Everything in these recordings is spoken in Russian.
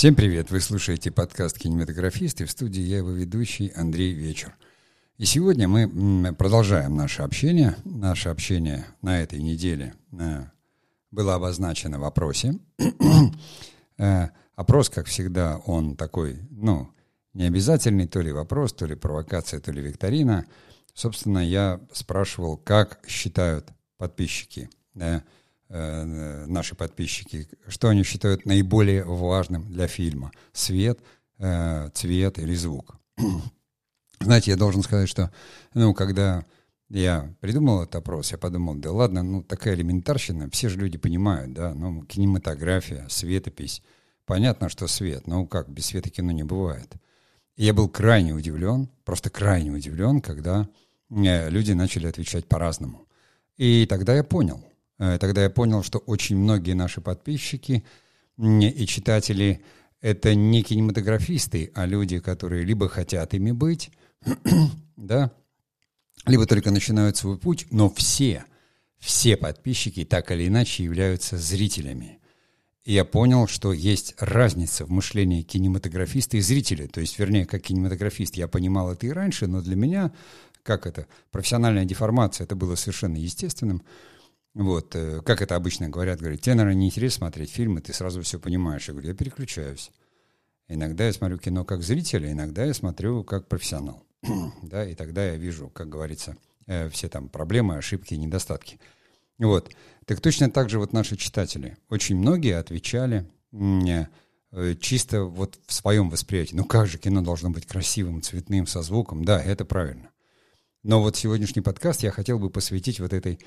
Всем привет! Вы слушаете подкаст «Кинематографист» и в студии я его ведущий Андрей Вечер. И сегодня мы продолжаем наше общение. Наше общение на этой неделе э, было обозначено в опросе. Э, опрос, как всегда, он такой, ну, не обязательный, то ли вопрос, то ли провокация, то ли викторина. Собственно, я спрашивал, как считают подписчики, э, наши подписчики, что они считают наиболее важным для фильма. Свет, э, цвет или звук. Знаете, я должен сказать, что, ну, когда я придумал этот опрос, я подумал, да ладно, ну, такая элементарщина, все же люди понимают, да, ну, кинематография, светопись. Понятно, что свет, ну, как, без света кино не бывает. И я был крайне удивлен, просто крайне удивлен, когда э, люди начали отвечать по-разному. И тогда я понял, тогда я понял, что очень многие наши подписчики и читатели — это не кинематографисты, а люди, которые либо хотят ими быть, да, либо только начинают свой путь, но все, все подписчики так или иначе являются зрителями. И я понял, что есть разница в мышлении кинематографиста и зрителя. То есть, вернее, как кинематографист я понимал это и раньше, но для меня, как это, профессиональная деформация, это было совершенно естественным. Вот, э, как это обычно говорят, говорят, тебе, наверное, неинтересно смотреть фильмы, ты сразу все понимаешь. Я говорю, я переключаюсь. Иногда я смотрю кино как зритель, а иногда я смотрю как профессионал. да, и тогда я вижу, как говорится, э, все там проблемы, ошибки, недостатки. Вот. Так точно так же вот наши читатели. Очень многие отвечали мне э, чисто вот в своем восприятии. Ну как же кино должно быть красивым, цветным, со звуком? Да, это правильно. Но вот сегодняшний подкаст я хотел бы посвятить вот этой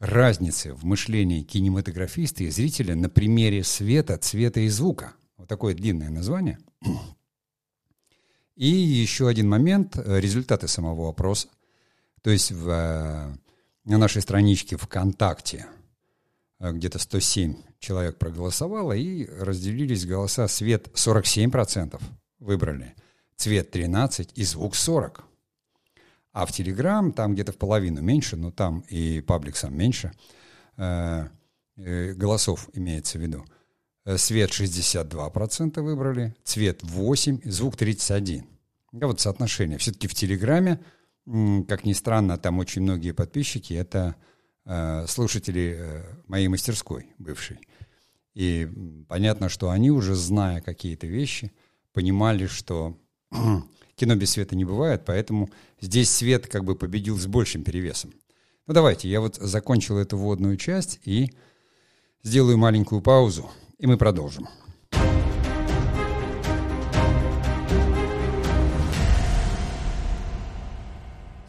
разнице в мышлении кинематографиста и зрителя на примере света, цвета и звука. Вот такое длинное название. И еще один момент, результаты самого опроса. То есть в, э, на нашей страничке ВКонтакте э, где-то 107 человек проголосовало, и разделились голоса. Свет 47% выбрали, цвет 13% и звук 40%. А в Телеграм там где-то в половину меньше, но там и паблик сам меньше, голосов имеется в виду. Э, свет 62% выбрали, цвет 8, звук 31. Да, вот соотношение. Все-таки в Телеграме, как ни странно, там очень многие подписчики, это э, слушатели э, моей мастерской бывшей. И понятно, что они уже, зная какие-то вещи, понимали, что кино без света не бывает, поэтому здесь свет как бы победил с большим перевесом. Ну давайте, я вот закончил эту вводную часть и сделаю маленькую паузу и мы продолжим.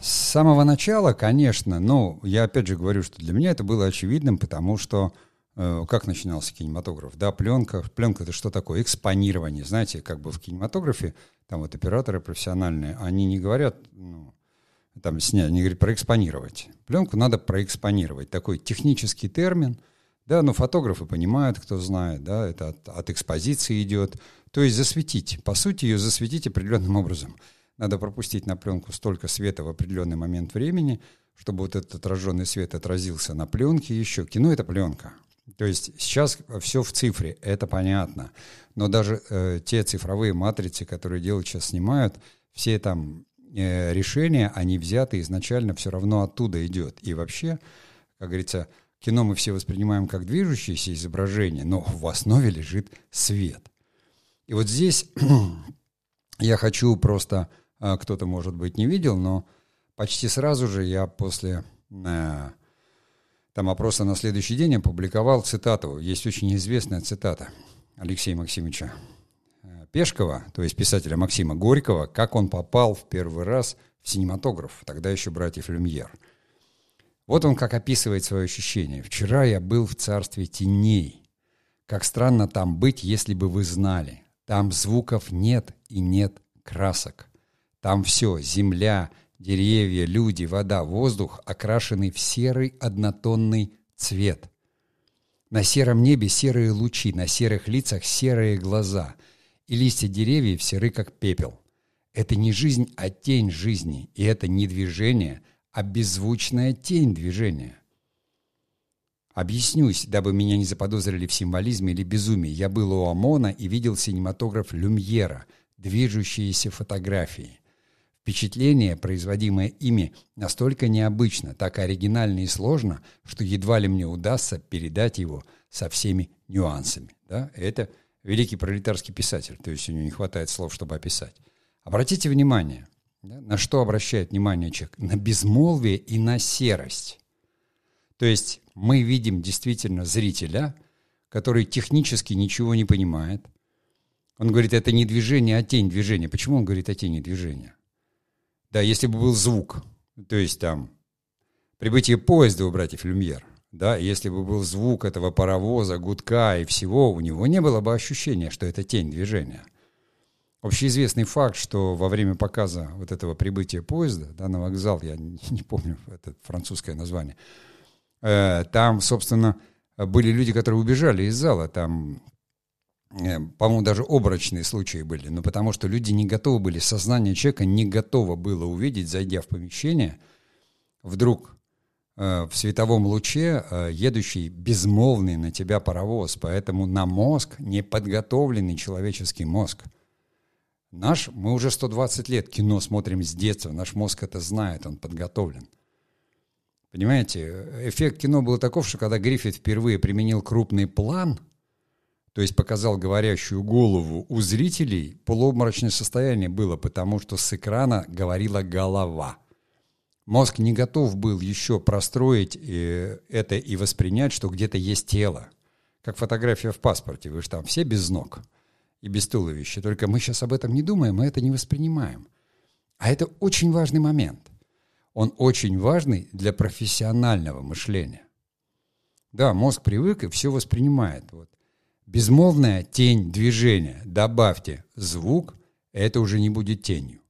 С самого начала, конечно, ну, я опять же говорю, что для меня это было очевидным, потому что как начинался кинематограф? Да, пленка. Пленка это что такое? Экспонирование. Знаете, как бы в кинематографе, там вот операторы профессиональные, они не говорят, ну, там снять, они говорят проэкспонировать. Пленку надо проэкспонировать. Такой технический термин – да, но фотографы понимают, кто знает, да, это от, от экспозиции идет. То есть засветить, по сути, ее засветить определенным образом. Надо пропустить на пленку столько света в определенный момент времени, чтобы вот этот отраженный свет отразился на пленке еще. Кино — это пленка. То есть сейчас все в цифре, это понятно. Но даже э, те цифровые матрицы, которые делают сейчас, снимают, все там э, решения, они взяты изначально, все равно оттуда идет. И вообще, как говорится, Кино мы все воспринимаем как движущееся изображение, но в основе лежит свет. И вот здесь я хочу просто, а, кто-то, может быть, не видел, но почти сразу же я после э, там опроса на следующий день опубликовал цитату. Есть очень известная цитата Алексея Максимовича э, Пешкова, то есть писателя Максима Горького, как он попал в первый раз в синематограф, тогда еще братьев Люмьер – вот он как описывает свое ощущение. «Вчера я был в царстве теней. Как странно там быть, если бы вы знали. Там звуков нет и нет красок. Там все — земля, деревья, люди, вода, воздух — окрашены в серый однотонный цвет. На сером небе серые лучи, на серых лицах серые глаза, и листья деревьев серы, как пепел. Это не жизнь, а тень жизни, и это не движение — а беззвучная тень движения. Объяснюсь, дабы меня не заподозрили в символизме или безумии. Я был у ОМОНа и видел синематограф Люмьера, движущиеся фотографии. Впечатление, производимое ими, настолько необычно, так оригинально и сложно, что едва ли мне удастся передать его со всеми нюансами. Да? Это великий пролетарский писатель, то есть у него не хватает слов, чтобы описать. Обратите внимание, да, на что обращает внимание человек? На безмолвие и на серость. То есть мы видим действительно зрителя, который технически ничего не понимает. Он говорит, это не движение, а тень движения. Почему он говорит о тени движения? Да, если бы был звук, то есть там прибытие поезда у братьев Люмьер, да, если бы был звук этого паровоза, гудка и всего, у него не было бы ощущения, что это тень движения. Общеизвестный факт, что во время показа вот этого прибытия поезда да, на вокзал, я не, помню это французское название, э, там, собственно, были люди, которые убежали из зала, там, по-моему, даже обрачные случаи были, но потому что люди не готовы были, сознание человека не готово было увидеть, зайдя в помещение, вдруг э, в световом луче э, едущий безмолвный на тебя паровоз, поэтому на мозг неподготовленный человеческий мозг – Наш, мы уже 120 лет кино смотрим с детства, наш мозг это знает, он подготовлен. Понимаете, эффект кино был таков, что когда Гриффит впервые применил крупный план, то есть показал говорящую голову у зрителей, полуобморочное состояние было, потому что с экрана говорила голова. Мозг не готов был еще простроить э, это и воспринять, что где-то есть тело. Как фотография в паспорте, вы же там все без ног и без туловища. Только мы сейчас об этом не думаем, мы это не воспринимаем. А это очень важный момент. Он очень важный для профессионального мышления. Да, мозг привык и все воспринимает. Вот. Безмолвная тень движения. Добавьте звук, это уже не будет тенью.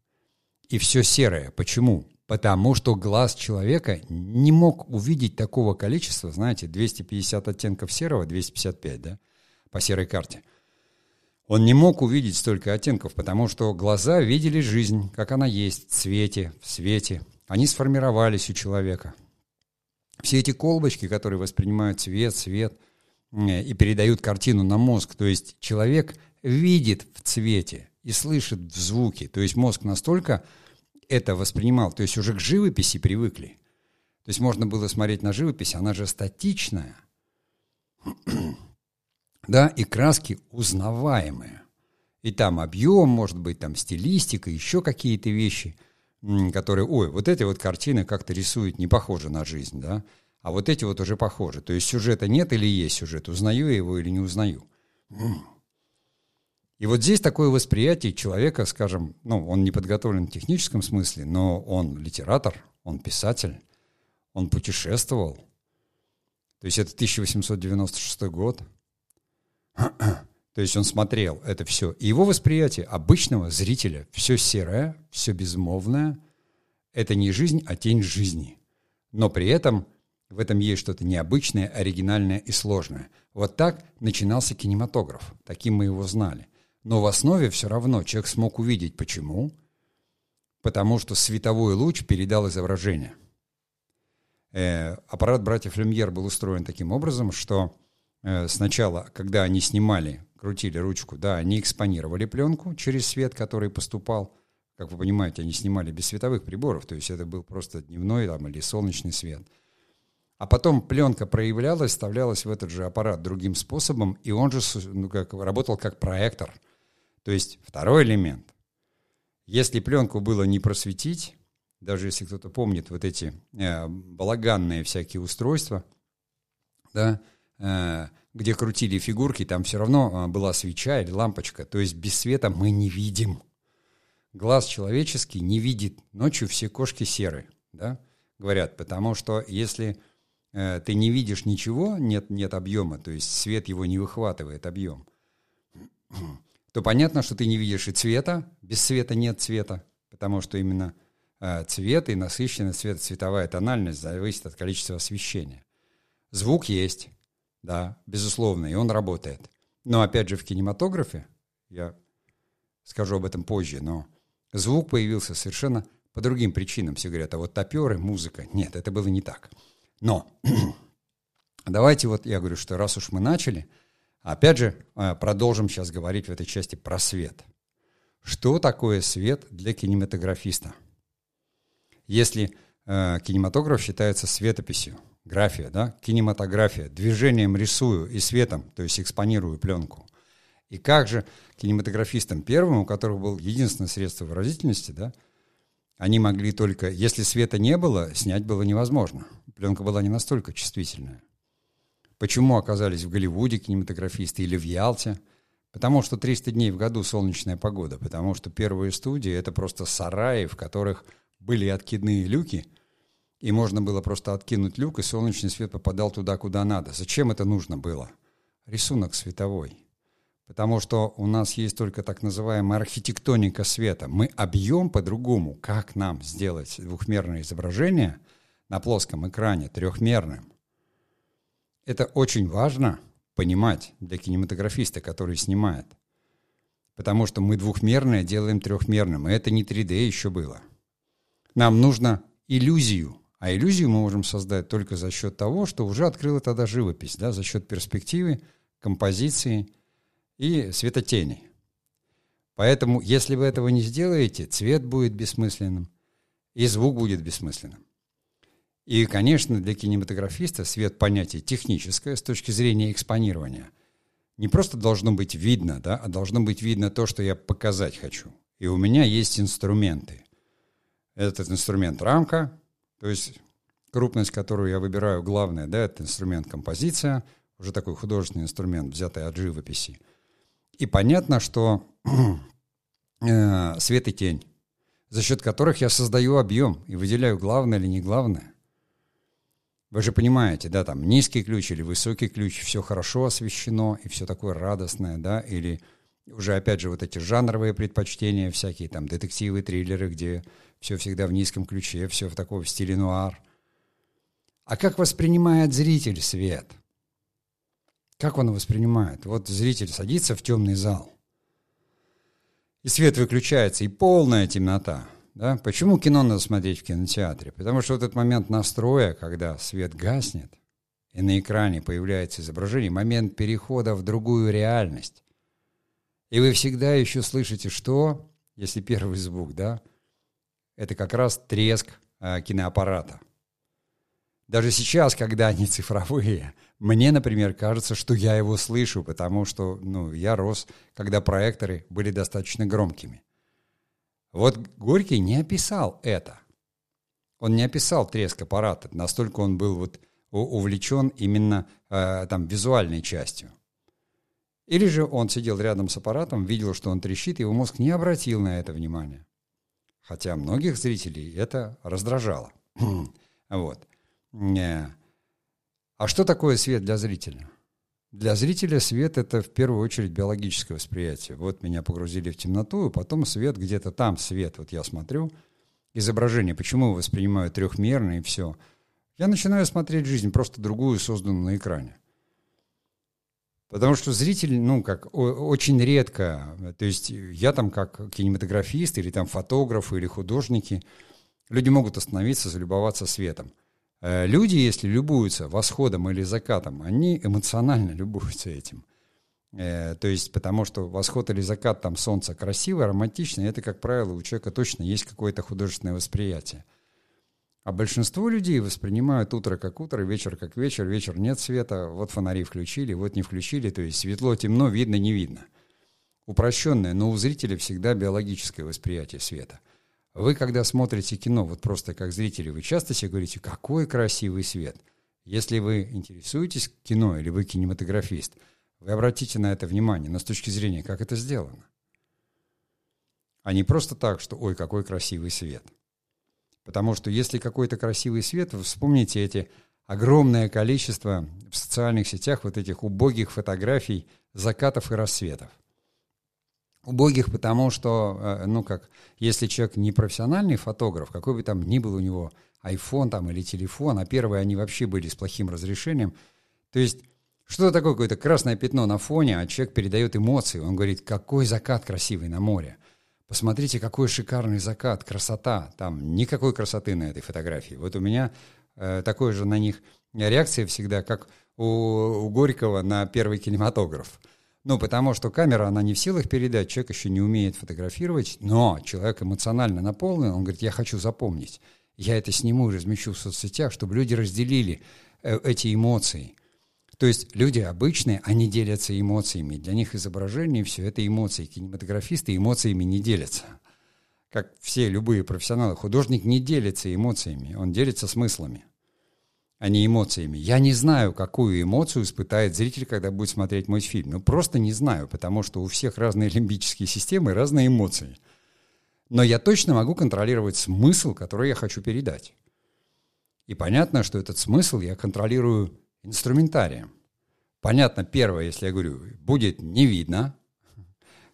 И все серое. Почему? Потому что глаз человека не мог увидеть такого количества, знаете, 250 оттенков серого, 255, да, по серой карте – он не мог увидеть столько оттенков, потому что глаза видели жизнь, как она есть, в цвете, в свете. Они сформировались у человека. Все эти колбочки, которые воспринимают цвет, свет и передают картину на мозг, то есть человек видит в цвете и слышит в звуке. То есть мозг настолько это воспринимал, то есть уже к живописи привыкли. То есть можно было смотреть на живопись, она же статичная да, и краски узнаваемые. И там объем, может быть, там стилистика, еще какие-то вещи, которые, ой, вот эти вот картины как-то рисуют не похожи на жизнь, да, а вот эти вот уже похожи. То есть сюжета нет или есть сюжет, узнаю я его или не узнаю. И вот здесь такое восприятие человека, скажем, ну, он не подготовлен в техническом смысле, но он литератор, он писатель, он путешествовал. То есть это 1896 год, то есть он смотрел это все. И его восприятие обычного зрителя, все серое, все безмолвное, это не жизнь, а тень жизни. Но при этом в этом есть что-то необычное, оригинальное и сложное. Вот так начинался кинематограф. Таким мы его знали. Но в основе все равно человек смог увидеть. Почему? Потому что световой луч передал изображение. Э, аппарат братьев Люмьер был устроен таким образом, что Э, сначала, когда они снимали, крутили ручку, да, они экспонировали пленку через свет, который поступал. Как вы понимаете, они снимали без световых приборов, то есть это был просто дневной там, или солнечный свет. А потом пленка проявлялась, вставлялась в этот же аппарат другим способом, и он же ну, как, работал как проектор. То есть второй элемент. Если пленку было не просветить, даже если кто-то помнит вот эти э, балаганные всякие устройства, да, Э, где крутили фигурки, там все равно э, была свеча или лампочка. То есть без света мы не видим. Глаз человеческий не видит. Ночью все кошки серые, да, говорят. Потому что если ты не видишь ничего, нет, нет объема, то есть свет его не выхватывает объем, то понятно, что ты не видишь и цвета. Без света нет цвета, потому что именно цвет и насыщенность цвета, цветовая тональность зависит от количества освещения. Звук есть, да, безусловно, и он работает. Но опять же в кинематографе, я скажу об этом позже, но звук появился совершенно по другим причинам. Все говорят, а вот топеры, музыка. Нет, это было не так. Но давайте вот я говорю, что раз уж мы начали, опять же, э, продолжим сейчас говорить в этой части про свет. Что такое свет для кинематографиста? Если э, кинематограф считается светописью, графия, да, кинематография, движением рисую и светом, то есть экспонирую пленку. И как же кинематографистам первым, у которых был единственное средство выразительности, да, они могли только, если света не было, снять было невозможно. Пленка была не настолько чувствительная. Почему оказались в Голливуде кинематографисты или в Ялте? Потому что 300 дней в году солнечная погода, потому что первые студии — это просто сараи, в которых были откидные люки, и можно было просто откинуть люк, и солнечный свет попадал туда, куда надо. Зачем это нужно было? Рисунок световой потому что у нас есть только так называемая архитектоника света. Мы объем по-другому, как нам сделать двухмерное изображение на плоском экране трехмерным. Это очень важно понимать для кинематографиста, который снимает. Потому что мы двухмерное делаем трехмерным, и это не 3D еще было. Нам нужно иллюзию, а иллюзию мы можем создать только за счет того, что уже открыла тогда живопись, да, за счет перспективы, композиции – и светотени. Поэтому, если вы этого не сделаете, цвет будет бессмысленным, и звук будет бессмысленным. И, конечно, для кинематографиста свет понятие техническое с точки зрения экспонирования. Не просто должно быть видно, да, а должно быть видно то, что я показать хочу. И у меня есть инструменты. Этот инструмент рамка, то есть крупность, которую я выбираю, главное, да, это инструмент композиция, уже такой художественный инструмент, взятый от живописи – и понятно, что э, свет и тень, за счет которых я создаю объем и выделяю главное или не главное. Вы же понимаете, да, там низкий ключ или высокий ключ, все хорошо освещено и все такое радостное, да, или уже опять же вот эти жанровые предпочтения, всякие там детективы, триллеры, где все всегда в низком ключе, все в таком стиле нуар. А как воспринимает зритель свет – как он воспринимает? Вот зритель садится в темный зал, и свет выключается, и полная темнота. Да? Почему кино надо смотреть в кинотеатре? Потому что вот этот момент настроя, когда свет гаснет, и на экране появляется изображение, момент перехода в другую реальность. И вы всегда еще слышите, что, если первый звук, да, это как раз треск э, киноаппарата – даже сейчас, когда они цифровые, мне, например, кажется, что я его слышу, потому что ну, я рос, когда проекторы были достаточно громкими. Вот Горький не описал это. Он не описал треск аппарата, настолько он был вот увлечен именно э, там визуальной частью. Или же он сидел рядом с аппаратом, видел, что он трещит, и его мозг не обратил на это внимания. Хотя многих зрителей это раздражало. вот. А что такое свет для зрителя? Для зрителя свет — это в первую очередь биологическое восприятие. Вот меня погрузили в темноту, и потом свет где-то там, свет. Вот я смотрю, изображение, почему воспринимаю трехмерно и все. Я начинаю смотреть жизнь, просто другую, созданную на экране. Потому что зритель, ну, как, очень редко, то есть я там как кинематографист или там фотограф или художники, люди могут остановиться, залюбоваться светом. Э, люди, если любуются восходом или закатом, они эмоционально любуются этим. Э, то есть, потому что восход или закат, там солнце красивое, романтичное, это, как правило, у человека точно есть какое-то художественное восприятие. А большинство людей воспринимают утро как утро, вечер как вечер, вечер нет света, вот фонари включили, вот не включили, то есть светло, темно, видно, не видно. Упрощенное, но у зрителя всегда биологическое восприятие света – вы, когда смотрите кино, вот просто как зрители, вы часто себе говорите, какой красивый свет. Если вы интересуетесь кино или вы кинематографист, вы обратите на это внимание, но с точки зрения, как это сделано. А не просто так, что «ой, какой красивый свет». Потому что если какой-то красивый свет, вы вспомните эти огромное количество в социальных сетях вот этих убогих фотографий закатов и рассветов. Убогих, потому что, э, ну как, если человек не профессиональный фотограф, какой бы там ни был у него iPhone там или телефон, а первые они вообще были с плохим разрешением, то есть что такое какое-то красное пятно на фоне, а человек передает эмоции, он говорит, какой закат красивый на море, посмотрите, какой шикарный закат, красота, там никакой красоты на этой фотографии. Вот у меня э, такой же на них реакция всегда, как у, у Горького на первый кинематограф. Ну, потому что камера, она не в силах передать, человек еще не умеет фотографировать, но человек эмоционально наполнен, он говорит, я хочу запомнить. Я это сниму и размещу в соцсетях, чтобы люди разделили э, эти эмоции. То есть люди обычные, они делятся эмоциями. Для них изображение все это эмоции. Кинематографисты эмоциями не делятся. Как все любые профессионалы, художник не делится эмоциями, он делится смыслами а не эмоциями. Я не знаю, какую эмоцию испытает зритель, когда будет смотреть мой фильм. Ну, просто не знаю, потому что у всех разные лимбические системы, разные эмоции. Но я точно могу контролировать смысл, который я хочу передать. И понятно, что этот смысл я контролирую инструментарием. Понятно, первое, если я говорю, будет не видно,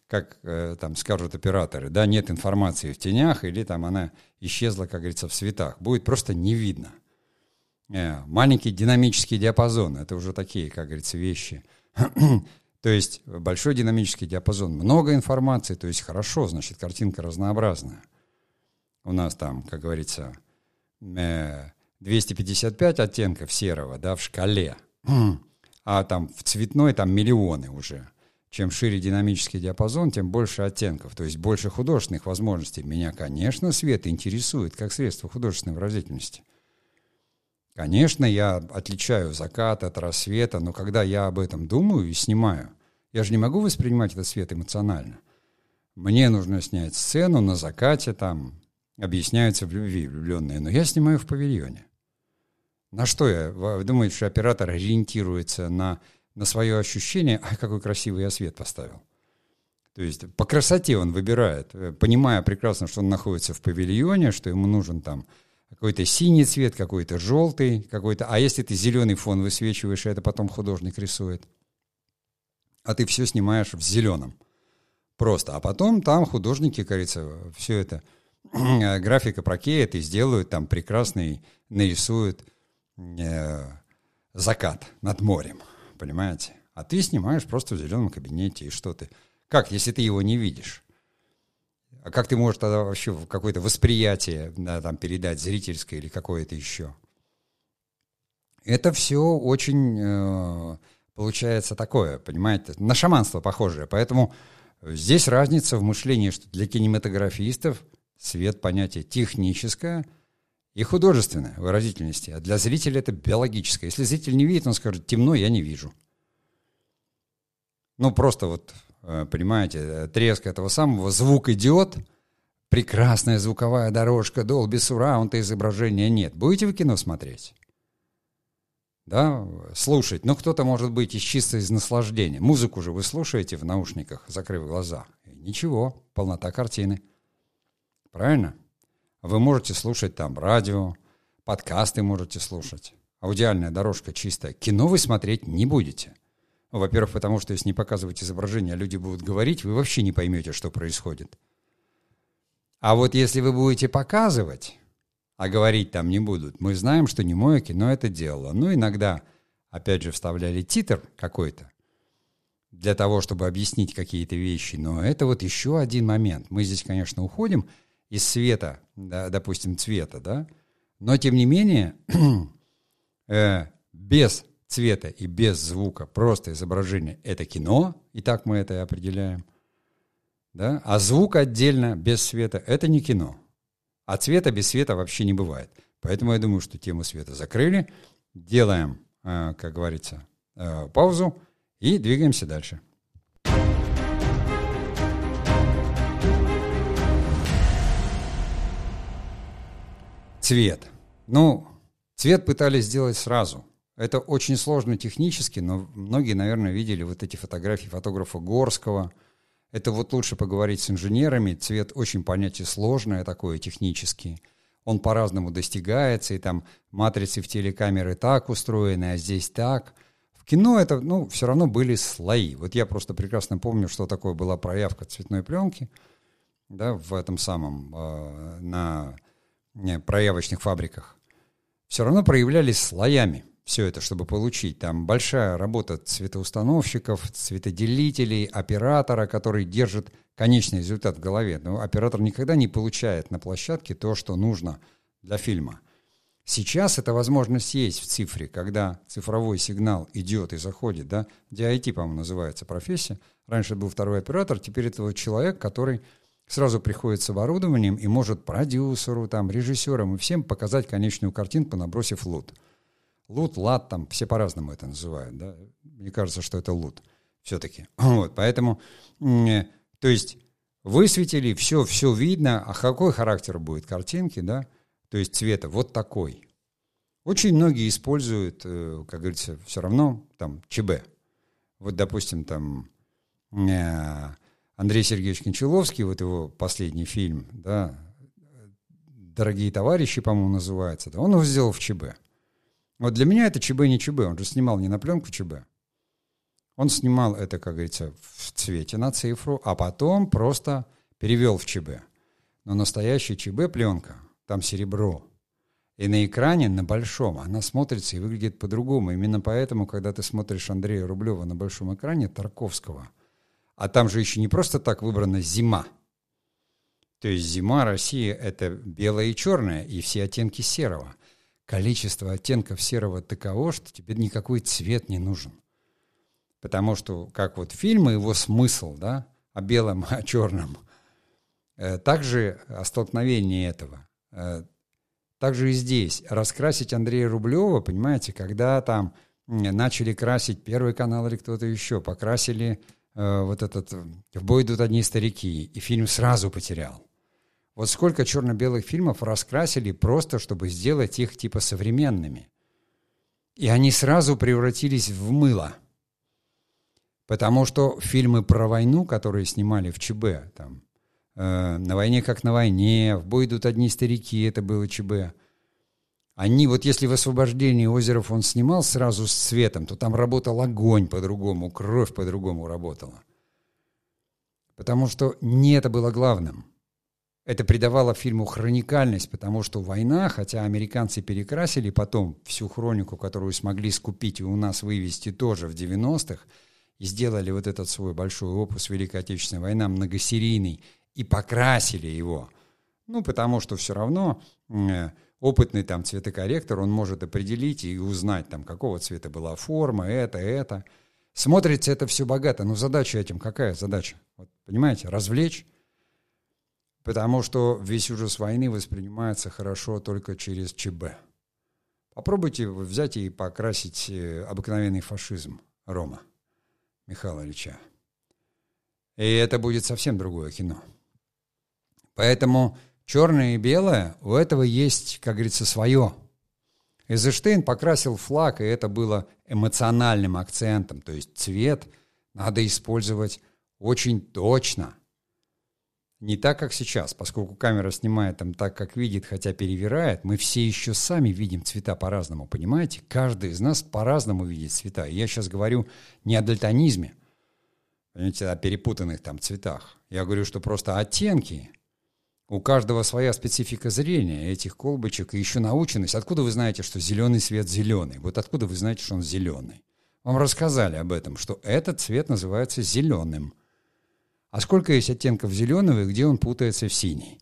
как э, там скажут операторы, да, нет информации в тенях, или там она исчезла, как говорится, в светах. Будет просто не видно – маленький динамический диапазон, это уже такие, как говорится, вещи. то есть большой динамический диапазон, много информации, то есть хорошо, значит, картинка разнообразная. У нас там, как говорится, 255 э, оттенков серого, да, в шкале, а там в цветной там миллионы уже. Чем шире динамический диапазон, тем больше оттенков, то есть больше художественных возможностей. Меня, конечно, свет интересует как средство художественной выразительности. Конечно, я отличаю закат от рассвета, но когда я об этом думаю и снимаю, я же не могу воспринимать этот свет эмоционально. Мне нужно снять сцену на закате, там объясняются в любви влюбленные, но я снимаю в павильоне. На что я? Думаете, что оператор ориентируется на, на свое ощущение? Ай, какой красивый я свет поставил. То есть по красоте он выбирает, понимая прекрасно, что он находится в павильоне, что ему нужен там какой-то синий цвет, какой-то желтый, какой-то... А если ты зеленый фон высвечиваешь, это потом художник рисует. А ты все снимаешь в зеленом. Просто. А потом там художники, кажется, все это графика прокеет и сделают там прекрасный, нарисуют э, закат над морем. Понимаете? А ты снимаешь просто в зеленом кабинете, и что ты... Как, если ты его не видишь? А как ты можешь тогда вообще какое-то восприятие да, там, передать зрительское или какое-то еще? Это все очень э, получается такое, понимаете, на шаманство похожее. Поэтому здесь разница в мышлении, что для кинематографистов свет понятие техническое и художественное выразительности, а для зрителя это биологическое. Если зритель не видит, он скажет, темно, я не вижу. Ну, просто вот понимаете, э, треск этого самого, звук идет, прекрасная звуковая дорожка, Dolby Surround, изображения нет. Будете вы кино смотреть? Да, слушать. Ну, кто-то, может быть, из чисто из наслаждения. Музыку же вы слушаете в наушниках, закрыв глаза. И ничего, полнота картины. Правильно? Вы можете слушать там радио, подкасты можете слушать. Аудиальная дорожка чистая. Кино вы смотреть не будете. Во-первых, потому что если не показывать изображение, а люди будут говорить, вы вообще не поймете, что происходит. А вот если вы будете показывать, а говорить там не будут, мы знаем, что не мое кино это делало. Ну, иногда, опять же, вставляли титр какой-то для того, чтобы объяснить какие-то вещи. Но это вот еще один момент. Мы здесь, конечно, уходим из света, да, допустим, цвета, да, но тем не менее, э, без цвета и без звука, просто изображение — это кино, и так мы это и определяем. Да? А звук отдельно, без света — это не кино. А цвета без света вообще не бывает. Поэтому я думаю, что тему света закрыли. Делаем, э, как говорится, э, паузу и двигаемся дальше. Цвет. Ну, цвет пытались сделать сразу. Это очень сложно технически, но многие, наверное, видели вот эти фотографии фотографа Горского. Это вот лучше поговорить с инженерами. Цвет очень понятие сложное такое технически. Он по-разному достигается, и там матрицы в телекамеры так устроены, а здесь так. В кино это, ну, все равно были слои. Вот я просто прекрасно помню, что такое была проявка цветной пленки, да, в этом самом, э, на не, проявочных фабриках. Все равно проявлялись слоями все это, чтобы получить. Там большая работа цветоустановщиков, цветоделителей, оператора, который держит конечный результат в голове. Но оператор никогда не получает на площадке то, что нужно для фильма. Сейчас эта возможность есть в цифре, когда цифровой сигнал идет и заходит, да, DIT, по-моему, называется профессия. Раньше был второй оператор, теперь это вот человек, который сразу приходит с оборудованием и может продюсеру, там, режиссерам и всем показать конечную картинку, набросив лут. Лут, лад, там, все по-разному это называют, да. Мне кажется, что это лут все-таки. Вот, поэтому, то есть высветили, все, все видно, а какой характер будет картинки, да, то есть цвета, вот такой. Очень многие используют, э, как говорится, все равно там ЧБ. Вот, допустим, там э, Андрей Сергеевич Кончаловский, вот его последний фильм, да, «Дорогие товарищи», по-моему, называется, да, он его сделал в ЧБ. Вот для меня это ЧБ не ЧБ, он же снимал не на пленку ЧБ. Он снимал это, как говорится, в цвете на цифру, а потом просто перевел в ЧБ. Но настоящий ЧБ пленка, там серебро. И на экране, на большом, она смотрится и выглядит по-другому. Именно поэтому, когда ты смотришь Андрея Рублева на большом экране, Тарковского, а там же еще не просто так выбрана зима. То есть зима России — это белое и черное, и все оттенки серого. Количество оттенков серого таково, что тебе никакой цвет не нужен. Потому что, как вот фильмы, его смысл, да, о белом, о черном, э, также о столкновении этого. Э, также и здесь. Раскрасить Андрея Рублева, понимаете, когда там начали красить Первый канал или кто-то еще, покрасили э, вот этот «В бой идут одни старики», и фильм сразу потерял. Вот сколько черно-белых фильмов раскрасили просто, чтобы сделать их типа современными. И они сразу превратились в мыло – Потому что фильмы про войну, которые снимали в ЧБ, там, э, «На войне как на войне», «В бой идут одни старики», это было ЧБ. Они, вот если в «Освобождении озеров» он снимал сразу с цветом, то там работал огонь по-другому, кровь по-другому работала. Потому что не это было главным. Это придавало фильму хроникальность, потому что война, хотя американцы перекрасили потом всю хронику, которую смогли скупить и у нас вывести тоже в 90-х, и сделали вот этот свой большой опус Великой Отечественной войны многосерийный и покрасили его. Ну, потому что все равно э, опытный там цветокорректор, он может определить и узнать, там, какого цвета была форма, это, это. Смотрится это все богато, но задача этим какая задача? Вот, понимаете, развлечь, потому что весь ужас войны воспринимается хорошо только через ЧБ. Попробуйте взять и покрасить э, обыкновенный фашизм Рома. Михаила Ильича. И это будет совсем другое кино. Поэтому черное и белое, у этого есть, как говорится, свое. Эйзенштейн покрасил флаг, и это было эмоциональным акцентом. То есть цвет надо использовать очень точно. Не так, как сейчас, поскольку камера снимает там так, как видит, хотя перевирает, мы все еще сами видим цвета по-разному, понимаете? Каждый из нас по-разному видит цвета. И я сейчас говорю не о дальтонизме, понимаете, о перепутанных там цветах. Я говорю, что просто оттенки. У каждого своя специфика зрения этих колбочек и еще наученность. Откуда вы знаете, что зеленый цвет зеленый? Вот откуда вы знаете, что он зеленый? Вам рассказали об этом, что этот цвет называется зеленым. А сколько есть оттенков зеленого и где он путается в синий?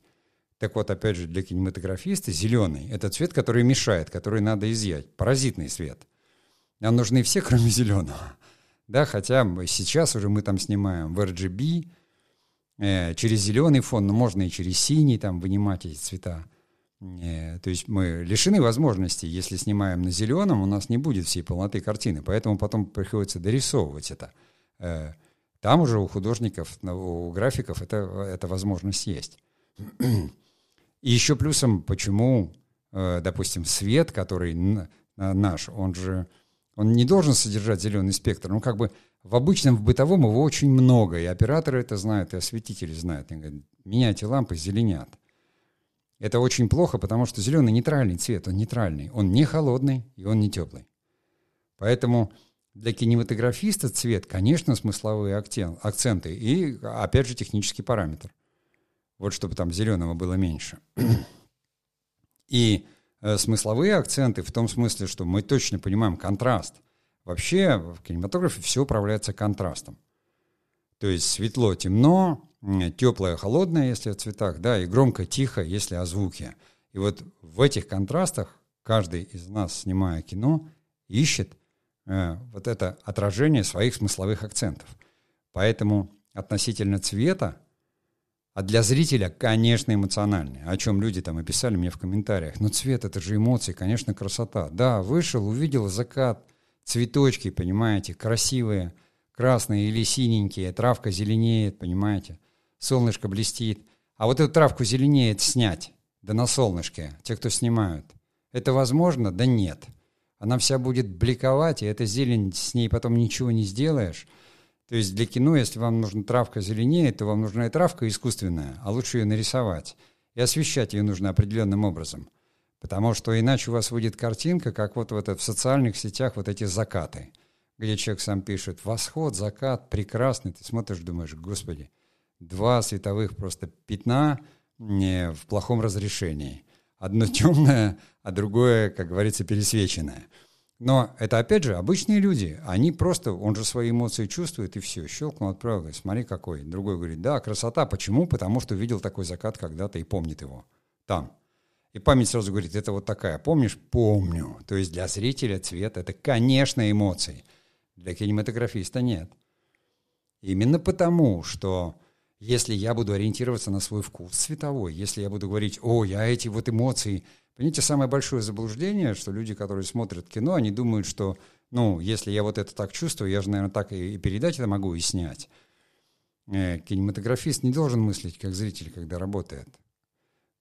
Так вот, опять же, для кинематографиста зеленый – это цвет, который мешает, который надо изъять. Паразитный цвет. Нам нужны все, кроме зеленого. Да, хотя сейчас уже мы там снимаем в RGB, э, через зеленый фон, но можно и через синий там вынимать эти цвета. Э, то есть мы лишены возможности, если снимаем на зеленом, у нас не будет всей полноты картины, поэтому потом приходится дорисовывать это. Э, там уже у художников, у графиков это, эта возможность есть. И еще плюсом, почему, э, допустим, свет, который наш, он же он не должен содержать зеленый спектр. Ну, как бы в обычном, в бытовом его очень много, и операторы это знают, и осветители знают. Они говорят, меняйте лампы, зеленят. Это очень плохо, потому что зеленый нейтральный цвет, он нейтральный. Он не холодный, и он не теплый. Поэтому для кинематографиста цвет, конечно, смысловые акценты и, опять же, технический параметр. Вот чтобы там зеленого было меньше. И э, смысловые акценты в том смысле, что мы точно понимаем контраст. Вообще в кинематографе все управляется контрастом. То есть светло, темно, теплое, холодное, если о цветах, да, и громко, тихо, если о звуке. И вот в этих контрастах каждый из нас, снимая кино, ищет вот это отражение своих смысловых акцентов. Поэтому относительно цвета, а для зрителя, конечно, эмоциональный, о чем люди там описали мне в комментариях. Но цвет — это же эмоции, конечно, красота. Да, вышел, увидел закат, цветочки, понимаете, красивые, красные или синенькие, травка зеленеет, понимаете, солнышко блестит. А вот эту травку зеленеет снять, да на солнышке, те, кто снимают. Это возможно? Да нет. Она вся будет бликовать, и эта зелень, с ней потом ничего не сделаешь. То есть для кино, если вам нужна травка зеленее, то вам нужна и травка искусственная, а лучше ее нарисовать. И освещать ее нужно определенным образом. Потому что иначе у вас выйдет картинка, как вот, вот в социальных сетях вот эти закаты, где человек сам пишет «восход, закат, прекрасный». Ты смотришь, думаешь, господи, два световых просто пятна в плохом разрешении. Одно темное, а другое, как говорится, пересвеченное – но это, опять же, обычные люди. Они просто, он же свои эмоции чувствует, и все. Щелкнул, отправил, говорит, смотри какой. Другой говорит, да, красота. Почему? Потому что видел такой закат когда-то и помнит его. Там. И память сразу говорит, это вот такая. Помнишь? Помню. То есть для зрителя цвет — это, конечно, эмоции. Для кинематографиста нет. Именно потому, что если я буду ориентироваться на свой вкус цветовой, если я буду говорить, о, я эти вот эмоции Понимаете, самое большое заблуждение, что люди, которые смотрят кино, они думают, что, ну, если я вот это так чувствую, я же, наверное, так и, передать это могу, и снять. Э, кинематографист не должен мыслить как зритель, когда работает.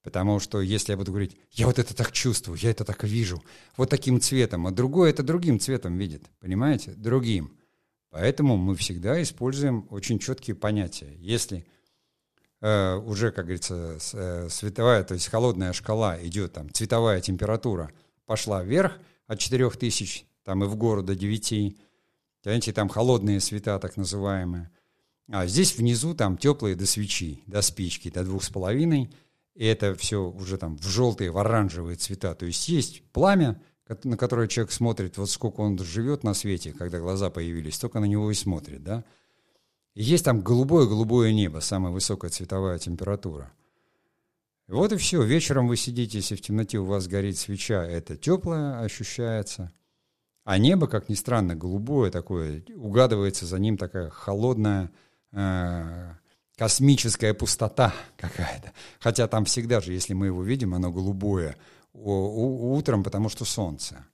Потому что если я буду говорить, я вот это так чувствую, я это так вижу, вот таким цветом, а другой это другим цветом видит, понимаете? Другим. Поэтому мы всегда используем очень четкие понятия. Если э, уже, как говорится, э, световая, то есть холодная шкала идет, там, цветовая температура пошла вверх от 4000, там и в гору до 9, понимаете, там холодные света так называемые. А здесь внизу там теплые до свечи, до спички, до двух с половиной, и это все уже там в желтые, в оранжевые цвета. То есть есть пламя, на которое человек смотрит, вот сколько он живет на свете, когда глаза появились, только на него и смотрит, да. И есть там голубое-голубое небо, самая высокая цветовая температура. Вот и все. Вечером вы сидите, если в темноте у вас горит свеча, это теплое ощущается. А небо, как ни странно, голубое такое, угадывается за ним такая холодная э, космическая пустота какая-то. Хотя там всегда же, если мы его видим, оно голубое утром, потому что солнце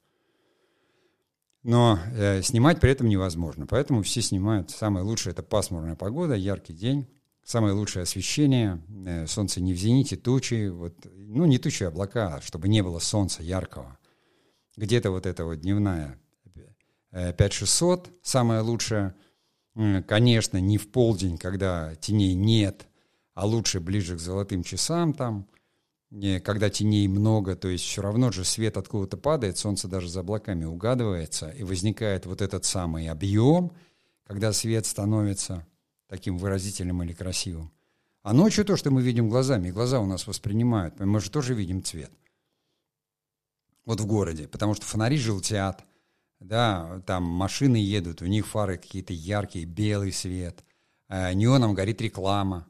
но э, снимать при этом невозможно. Поэтому все снимают. Самое лучшее — это пасмурная погода, яркий день. Самое лучшее освещение, э, солнце не в зените, тучи, вот, ну не тучи, а облака, чтобы не было солнца яркого. Где-то вот эта вот дневная э, 5600, самое лучшее, э, конечно, не в полдень, когда теней нет, а лучше ближе к золотым часам там — когда теней много, то есть все равно же свет откуда-то падает, солнце даже за облаками угадывается, и возникает вот этот самый объем, когда свет становится таким выразительным или красивым. А ночью то, что мы видим глазами, глаза у нас воспринимают, мы же тоже видим цвет. Вот в городе, потому что фонари желтят, да, там машины едут, у них фары какие-то яркие, белый свет, э, неоном горит реклама,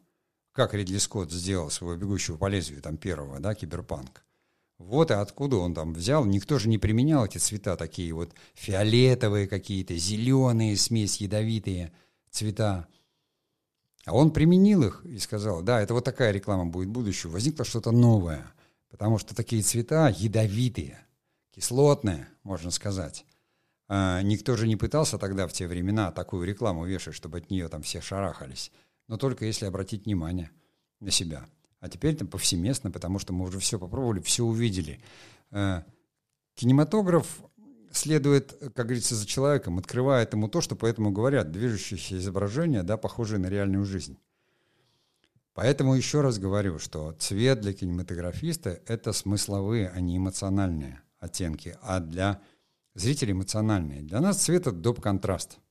как Ридли Скотт сделал своего «Бегущего по лезвию», там первого, да, киберпанк. Вот и откуда он там взял. Никто же не применял эти цвета такие вот фиолетовые какие-то, зеленые, смесь ядовитые цвета. А он применил их и сказал, да, это вот такая реклама будет в будущем. Возникло что-то новое, потому что такие цвета ядовитые, кислотные, можно сказать. А никто же не пытался тогда в те времена такую рекламу вешать, чтобы от нее там все шарахались но только если обратить внимание на себя. А теперь там повсеместно, потому что мы уже все попробовали, все увидели. Э, кинематограф следует, как говорится, за человеком, открывает ему то, что поэтому говорят, движущиеся изображения, да, похожие на реальную жизнь. Поэтому еще раз говорю, что цвет для кинематографиста — это смысловые, а не эмоциональные оттенки, а для зрителей эмоциональные. Для нас цвет — это доп. контраст —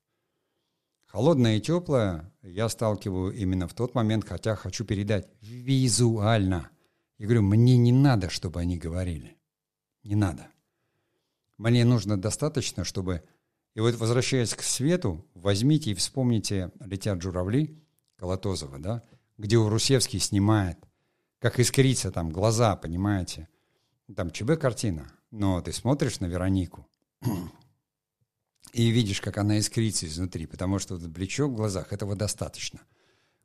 Холодное и теплое я сталкиваю именно в тот момент, хотя хочу передать визуально. Я говорю, мне не надо, чтобы они говорили. Не надо. Мне нужно достаточно, чтобы... И вот возвращаясь к свету, возьмите и вспомните «Летят журавли» Колотозова, да, где у Русевский снимает, как искрится там глаза, понимаете. Там ЧБ картина. но ты смотришь на Веронику и видишь, как она искрится изнутри, потому что вот блечок в глазах, этого достаточно.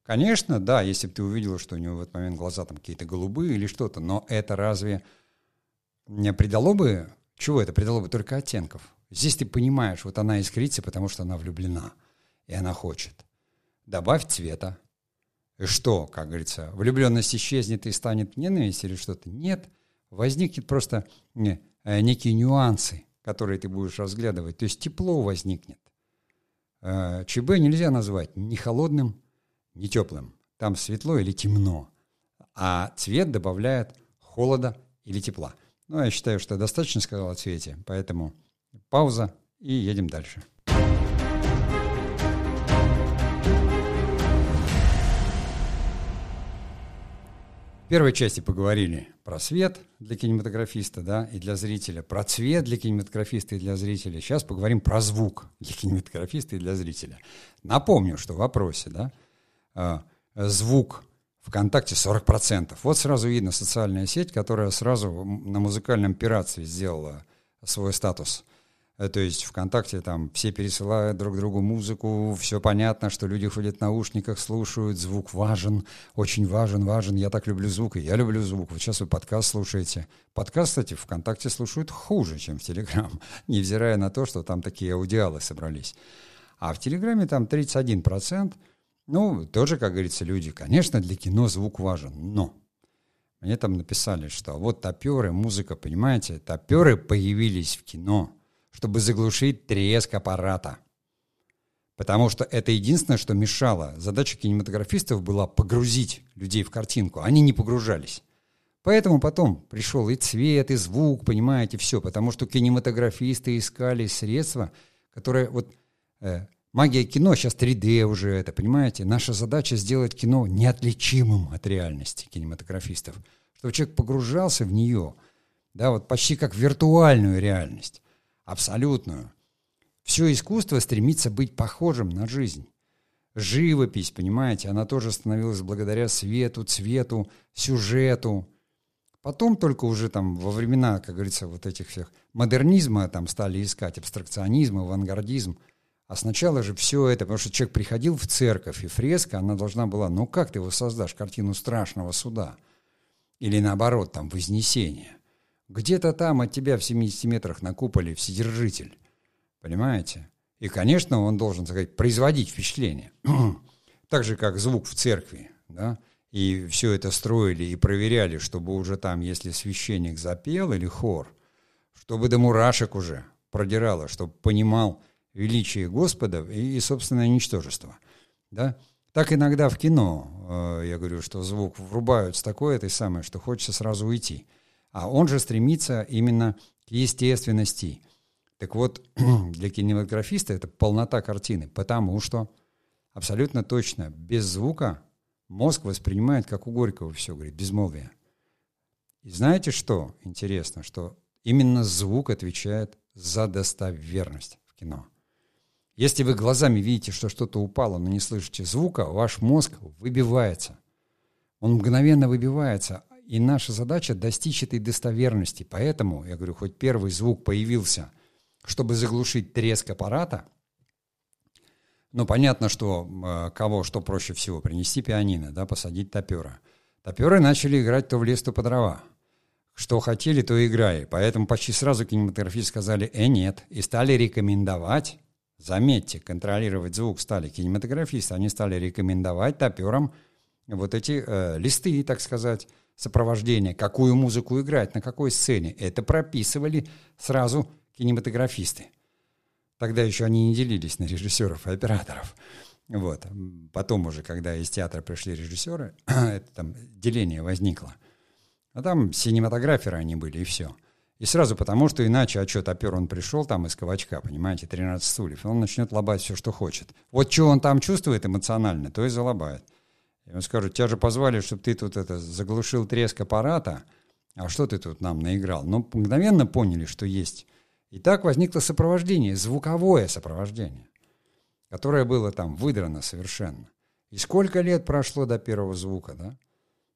Конечно, да, если бы ты увидела, что у него в этот момент глаза там какие-то голубые или что-то, но это разве не придало бы, чего это придало бы только оттенков? Здесь ты понимаешь, вот она искрится, потому что она влюблена, и она хочет. Добавь цвета. И что, как говорится, влюбленность исчезнет и станет ненависть или что-то? Нет, возникнет просто э, некие нюансы, которые ты будешь разглядывать. То есть тепло возникнет. Э, ЧБ нельзя назвать ни холодным, ни теплым. Там светло или темно. А цвет добавляет холода или тепла. Ну, я считаю, что достаточно сказал о цвете, поэтому пауза и едем дальше. В первой части поговорили про свет для кинематографиста да, и для зрителя, про цвет для кинематографиста и для зрителя. Сейчас поговорим про звук для кинематографиста и для зрителя. Напомню, что в вопросе да, а, звук ВКонтакте 40%. Вот сразу видно социальная сеть, которая сразу на музыкальном пиратстве сделала свой статус – то есть ВКонтакте там все пересылают друг другу музыку, все понятно, что люди ходят в наушниках, слушают, звук важен, очень важен, важен. Я так люблю звук, и я люблю звук. Вот сейчас вы подкаст слушаете. Подкаст, кстати, ВКонтакте слушают хуже, чем в Телеграм, невзирая на то, что там такие аудиалы собрались. А в Телеграме там 31%. Ну, тоже, как говорится, люди, конечно, для кино звук важен, но мне там написали, что вот топеры, музыка, понимаете, топеры появились в кино – чтобы заглушить треск аппарата. Потому что это единственное, что мешало. Задача кинематографистов была погрузить людей в картинку. Они не погружались. Поэтому потом пришел и цвет, и звук, понимаете, все. Потому что кинематографисты искали средства, которые... Вот э, магия кино, сейчас 3D уже это, понимаете? Наша задача сделать кино неотличимым от реальности кинематографистов. Чтобы человек погружался в нее, да, вот почти как в виртуальную реальность абсолютную. Все искусство стремится быть похожим на жизнь. Живопись, понимаете, она тоже становилась благодаря свету, цвету, сюжету. Потом только уже там во времена, как говорится, вот этих всех модернизма там стали искать абстракционизм, авангардизм. А сначала же все это, потому что человек приходил в церковь, и фреска, она должна была, ну как ты его создашь, картину страшного суда? Или наоборот, там, Вознесение. Где-то там от тебя в 70 метрах на куполе вседержитель. Понимаете? И, конечно, он должен, так сказать, производить впечатление. так же, как звук в церкви. Да? И все это строили и проверяли, чтобы уже там, если священник запел или хор, чтобы до мурашек уже продирало, чтобы понимал величие Господа и, и собственное ничтожество. Да? Так иногда в кино, э, я говорю, что звук врубают с такой этой самой, что хочется сразу уйти. А он же стремится именно к естественности. Так вот, для кинематографиста это полнота картины, потому что абсолютно точно, без звука мозг воспринимает, как у Горького все, говорит, безмолвие. И знаете что интересно, что именно звук отвечает за достоверность в кино. Если вы глазами видите, что что-то упало, но не слышите звука, ваш мозг выбивается. Он мгновенно выбивается, и наша задача достичь этой достоверности. Поэтому, я говорю, хоть первый звук появился, чтобы заглушить треск аппарата, но понятно, что э, кого что проще всего, принести пианино, да, посадить топера. Топеры начали играть то в лес, то по дрова. Что хотели, то играли. Поэтому почти сразу кинематографисты сказали «э, нет». И стали рекомендовать, заметьте, контролировать звук стали кинематографисты, они стали рекомендовать топерам вот эти э, листы, так сказать, сопровождения, какую музыку играть, на какой сцене. Это прописывали сразу кинематографисты. Тогда еще они не делились на режиссеров и операторов. Вот. Потом уже, когда из театра пришли режиссеры, это там деление возникло. А там синематограферы они были, и все. И сразу потому, что иначе, что, топер он пришел там из кавачка, понимаете, 13 стульев, он начнет лобать все, что хочет. Вот что он там чувствует эмоционально, то и залобает. И он скажет, тебя же позвали, чтобы ты тут это заглушил треск аппарата, а что ты тут нам наиграл? Но мгновенно поняли, что есть. И так возникло сопровождение, звуковое сопровождение, которое было там выдрано совершенно. И сколько лет прошло до первого звука, да?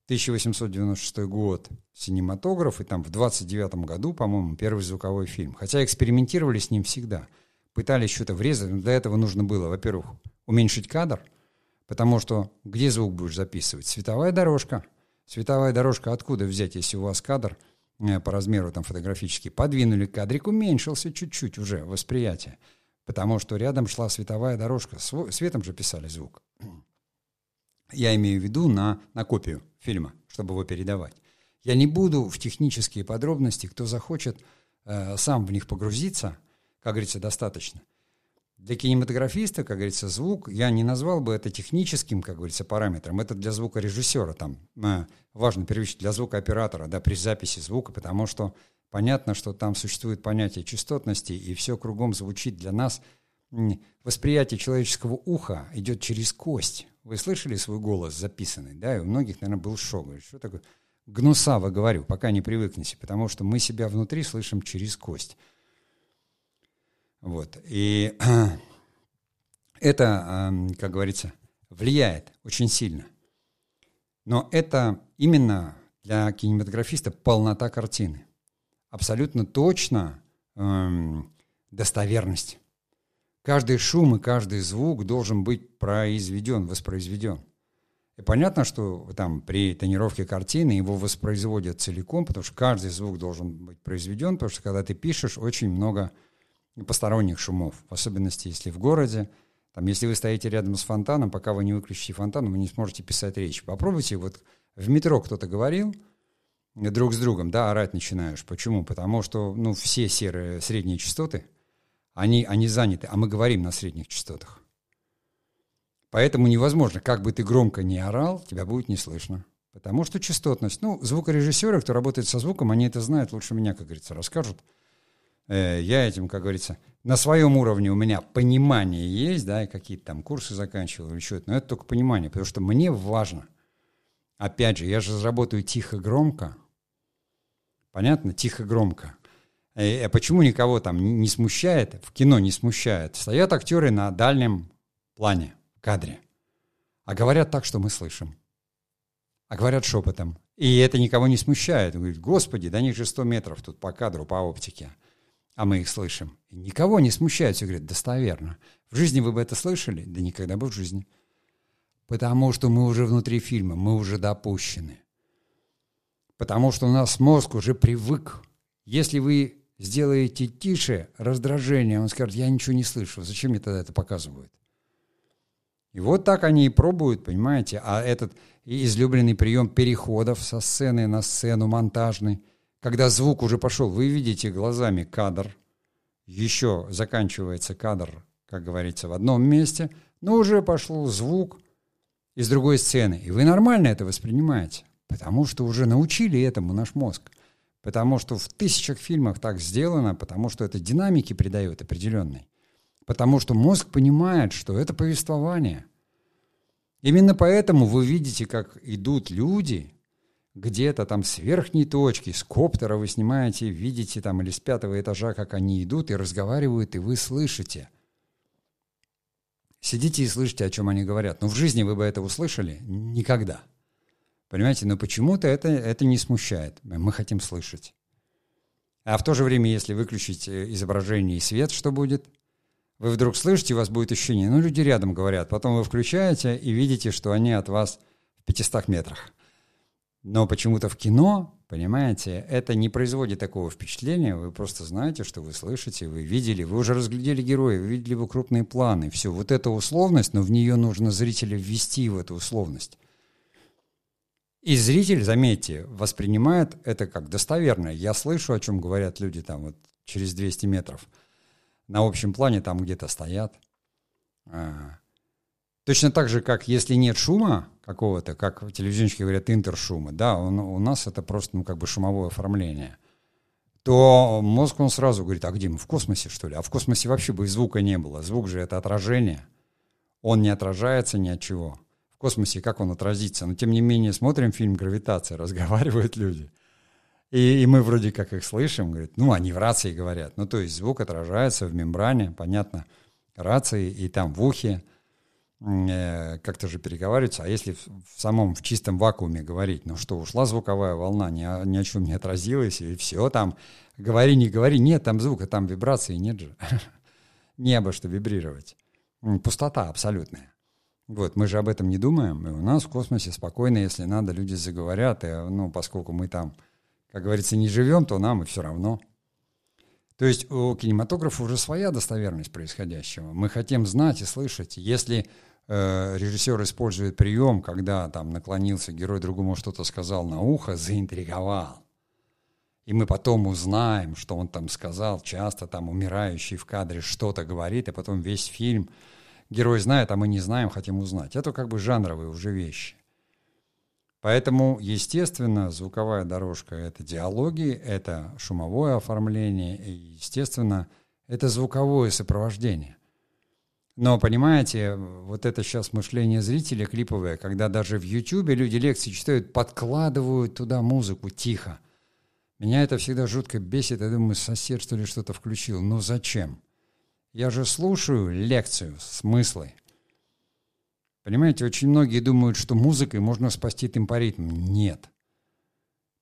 1896 год синематограф, и там в 29 году, по-моему, первый звуковой фильм. Хотя экспериментировали с ним всегда. Пытались что-то врезать, но для этого нужно было, во-первых, уменьшить кадр, потому что где звук будешь записывать? Световая дорожка. Световая дорожка откуда взять, если у вас кадр э, по размеру там фотографический? Подвинули кадрик, уменьшился чуть-чуть уже восприятие, потому что рядом шла световая дорожка. Светом же писали звук. Я имею в виду на, на копию фильма, чтобы его передавать. Я не буду в технические подробности, кто захочет э, сам в них погрузиться, как говорится, достаточно. Для кинематографиста, как говорится, звук, я не назвал бы это техническим, как говорится, параметром. Это для звукорежиссера, там, э, важно первично для звукооператора, да, при записи звука, потому что понятно, что там существует понятие частотности, и все кругом звучит для нас. Восприятие человеческого уха идет через кость. Вы слышали свой голос записанный, да, и у многих, наверное, был шок. Что такое? Гнусаво говорю, пока не привыкнете, потому что мы себя внутри слышим через кость. Вот. И это, как говорится, влияет очень сильно. Но это именно для кинематографиста полнота картины. Абсолютно точно эм, достоверность. Каждый шум и каждый звук должен быть произведен, воспроизведен. И понятно, что там при тонировке картины его воспроизводят целиком, потому что каждый звук должен быть произведен, потому что когда ты пишешь, очень много посторонних шумов, в особенности если в городе. Там, если вы стоите рядом с фонтаном, пока вы не выключите фонтан, вы не сможете писать речь. Попробуйте, вот в метро кто-то говорил друг с другом, да, орать начинаешь. Почему? Потому что, ну, все серые средние частоты – они, они заняты, а мы говорим на средних частотах. Поэтому невозможно, как бы ты громко не орал, тебя будет не слышно. Потому что частотность, ну, звукорежиссеры, кто работает со звуком, они это знают лучше меня, как говорится, расскажут. Э, я этим, как говорится, на своем уровне у меня понимание есть, да, и какие-то там курсы заканчивал или что-то, но это только понимание, потому что мне важно. Опять же, я же работаю тихо-громко. Понятно? Тихо-громко. Э, а почему никого там не смущает, в кино не смущает? Стоят актеры на дальнем плане, кадре. А говорят так, что мы слышим. А говорят шепотом. И это никого не смущает. Говорит, господи, до них же 100 метров тут по кадру, по оптике. А мы их слышим. Никого не смущает. Все говорят, достоверно. В жизни вы бы это слышали? Да никогда бы в жизни. Потому что мы уже внутри фильма, мы уже допущены. Потому что у нас мозг уже привык. Если вы сделаете тише раздражение, он скажет, я ничего не слышу, зачем мне тогда это показывают? И вот так они и пробуют, понимаете? А этот излюбленный прием переходов со сцены на сцену, монтажный, когда звук уже пошел, вы видите глазами кадр, еще заканчивается кадр, как говорится, в одном месте, но уже пошел звук из другой сцены. И вы нормально это воспринимаете, потому что уже научили этому наш мозг. Потому что в тысячах фильмах так сделано, потому что это динамики придает определенной. Потому что мозг понимает, что это повествование. Именно поэтому вы видите, как идут люди где-то там с верхней точки, с коптера вы снимаете, видите там или с пятого этажа, как они идут и разговаривают, и вы слышите. Сидите и слышите, о чем они говорят. Но в жизни вы бы это услышали? Никогда. Понимаете, но почему-то это, это не смущает. Мы хотим слышать. А в то же время, если выключить э, изображение и свет, что будет? Вы вдруг слышите, у вас будет ощущение, ну, люди рядом говорят. Потом вы включаете и видите, что они от вас в 500 метрах. Но почему-то в кино, понимаете, это не производит такого впечатления. Вы просто знаете, что вы слышите, вы видели, вы уже разглядели героя, вы видели его крупные планы. Все, вот эта условность, но в нее нужно зрителя ввести в эту условность. И зритель, заметьте, воспринимает это как достоверное. Я слышу, о чем говорят люди там вот через 200 метров. На общем плане там где-то стоят. А. Точно так же, как если нет шума какого-то, как телевизионщики говорят, интершума, да, он, у нас это просто ну, как бы шумовое оформление, то мозг, он сразу говорит, а где мы, в космосе, что ли? А в космосе вообще бы и звука не было. Звук же это отражение. Он не отражается ни от чего космосе, как он отразится. Но тем не менее смотрим фильм «Гравитация», разговаривают люди. И, и мы вроде как их слышим, говорит, ну, они в рации говорят. Ну, то есть звук отражается в мембране, понятно, рации, и там в ухе. Э, как-то же переговариваются, а если в, в самом, в чистом вакууме говорить, ну что, ушла звуковая волна, ни ни о чем не отразилась, и все там, говори, не говори, нет там звука, там вибрации нет же. Небо, что вибрировать. Пустота абсолютная. Вот, мы же об этом не думаем, и у нас в космосе спокойно, если надо, люди заговорят, и, ну, поскольку мы там, как говорится, не живем, то нам и все равно. То есть у кинематографа уже своя достоверность происходящего. Мы хотим знать и слышать. Если режиссер использует прием, когда там наклонился герой другому что-то сказал на ухо, заинтриговал. И мы потом узнаем, что он там сказал, часто там умирающий в кадре что-то говорит, и потом весь фильм – герой знает, а мы не знаем, хотим узнать. Это как бы жанровые уже вещи. Поэтому, естественно, звуковая дорожка — это диалоги, это шумовое оформление, и, естественно, это звуковое сопровождение. Но, понимаете, вот это сейчас мышление зрителя клиповое, когда даже в Ютьюбе люди лекции читают, подкладывают туда музыку тихо. Меня это всегда жутко бесит. Я думаю, сосед что ли что-то включил. Но зачем? Я же слушаю лекцию, смыслы. Понимаете, очень многие думают, что музыкой можно спасти темпоритм. Нет.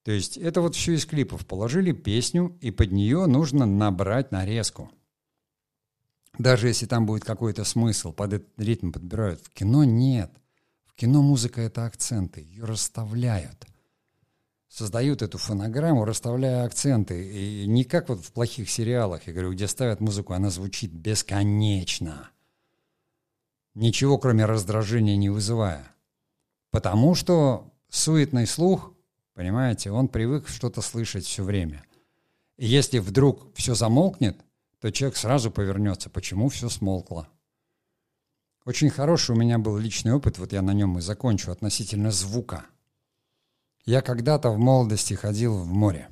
То есть это вот все из клипов. Положили песню, и под нее нужно набрать нарезку. Даже если там будет какой-то смысл, под этот ритм подбирают. В кино нет. В кино музыка — это акценты. Ее расставляют — создают эту фонограмму, расставляя акценты. И не как вот в плохих сериалах, я говорю, где ставят музыку, она звучит бесконечно. Ничего, кроме раздражения, не вызывая. Потому что суетный слух, понимаете, он привык что-то слышать все время. И если вдруг все замолкнет, то человек сразу повернется, почему все смолкло. Очень хороший у меня был личный опыт, вот я на нем и закончу, относительно звука – я когда-то в молодости ходил в море.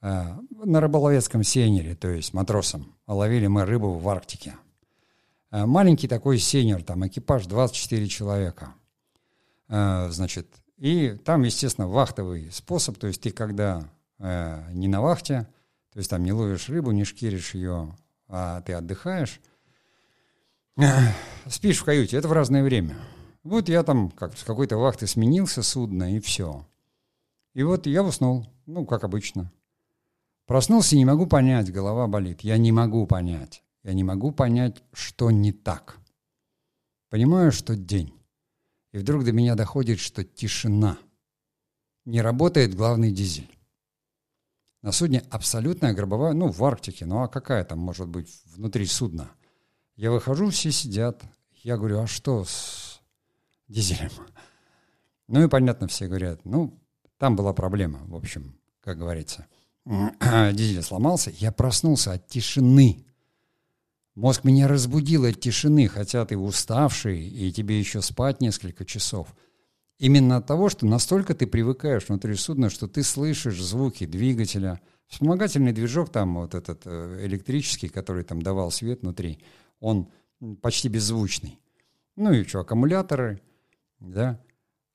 Э, на рыболовецком сейнере, то есть матросом. Ловили мы рыбу в Арктике. Э, маленький такой сейнер, там экипаж 24 человека. Э, значит, и там, естественно, вахтовый способ, то есть ты когда не на вахте, то есть там не ловишь рыбу, не шкиришь ее, а ты отдыхаешь, спишь в каюте, это в разное время. Вот я там как с какой-то вахты сменился судно, и все. И вот я уснул, ну, как обычно. Проснулся не могу понять, голова болит. Я не могу понять. Я не могу понять, что не так. Понимаю, что день. И вдруг до меня доходит, что тишина. Не работает главный дизель. На судне абсолютная гробовая, ну, в Арктике, ну а какая там может быть внутри судна? Я выхожу, все сидят. Я говорю, а что с дизелем? Ну и понятно, все говорят, ну, там была проблема, в общем, как говорится. Дизель сломался, я проснулся от тишины. Мозг меня разбудил от тишины, хотя ты уставший, и тебе еще спать несколько часов. Именно от того, что настолько ты привыкаешь внутри судна, что ты слышишь звуки двигателя. Вспомогательный движок там, вот этот э, электрический, который там давал свет внутри, он почти беззвучный. Ну и что, аккумуляторы, да,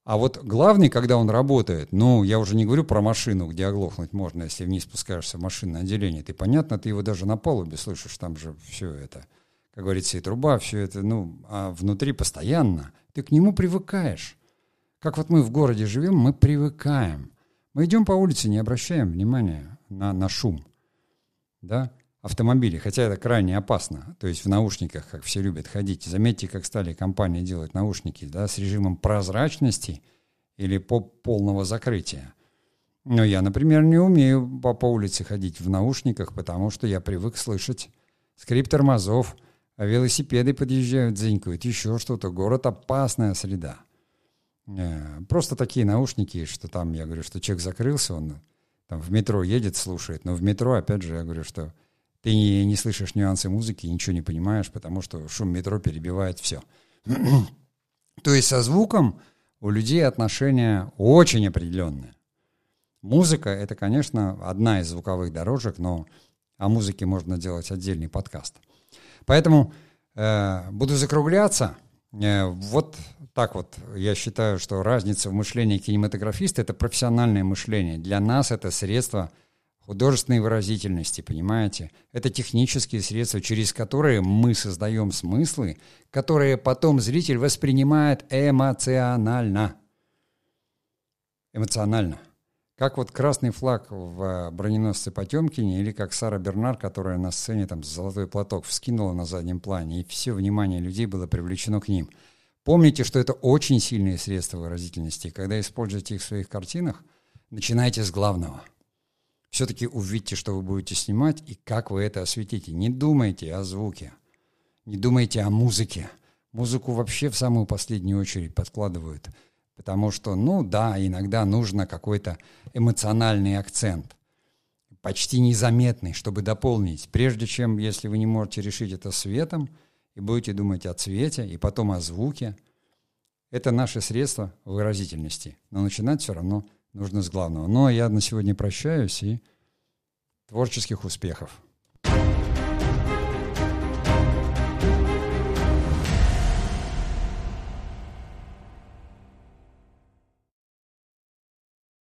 а вот главный, когда он работает, ну, я уже не говорю про машину, где оглохнуть можно, если вниз спускаешься в машинное отделение. Ты, понятно, ты его даже на палубе слышишь, там же все это, как говорится, и труба, все это, ну, а внутри постоянно. Ты к нему привыкаешь. Как вот мы в городе живем, мы привыкаем. Мы идем по улице, не обращаем внимания на, на шум. Да? автомобиле, хотя это крайне опасно. То есть в наушниках, как все любят ходить. Заметьте, как стали компании делать наушники да, с режимом прозрачности или по полного закрытия. Но я, например, не умею по, по улице ходить в наушниках, потому что я привык слышать скрип тормозов, а велосипеды подъезжают, зенькают, еще что-то. Город — опасная среда. Э, просто такие наушники, что там, я говорю, что человек закрылся, он там в метро едет, слушает. Но в метро, опять же, я говорю, что ты не, не слышишь нюансы музыки, ничего не понимаешь, потому что шум метро перебивает все. То есть со звуком у людей отношения очень определенные. Музыка — это, конечно, одна из звуковых дорожек, но о музыке можно делать отдельный подкаст. Поэтому э, буду закругляться. Э, вот так вот я считаю, что разница в мышлении кинематографиста — это профессиональное мышление. Для нас это средство художественной выразительности, понимаете? Это технические средства, через которые мы создаем смыслы, которые потом зритель воспринимает эмоционально. Эмоционально. Как вот красный флаг в броненосце Потемкине или как Сара Бернар, которая на сцене там золотой платок вскинула на заднем плане, и все внимание людей было привлечено к ним. Помните, что это очень сильные средства выразительности. Когда используете их в своих картинах, начинайте с главного. Все-таки увидьте, что вы будете снимать и как вы это осветите. Не думайте о звуке, не думайте о музыке. Музыку вообще в самую последнюю очередь подкладывают – Потому что, ну да, иногда нужно какой-то эмоциональный акцент, почти незаметный, чтобы дополнить. Прежде чем, если вы не можете решить это светом, и будете думать о цвете, и потом о звуке, это наше средство выразительности. Но начинать все равно нужно с главного. Но я на сегодня прощаюсь и творческих успехов.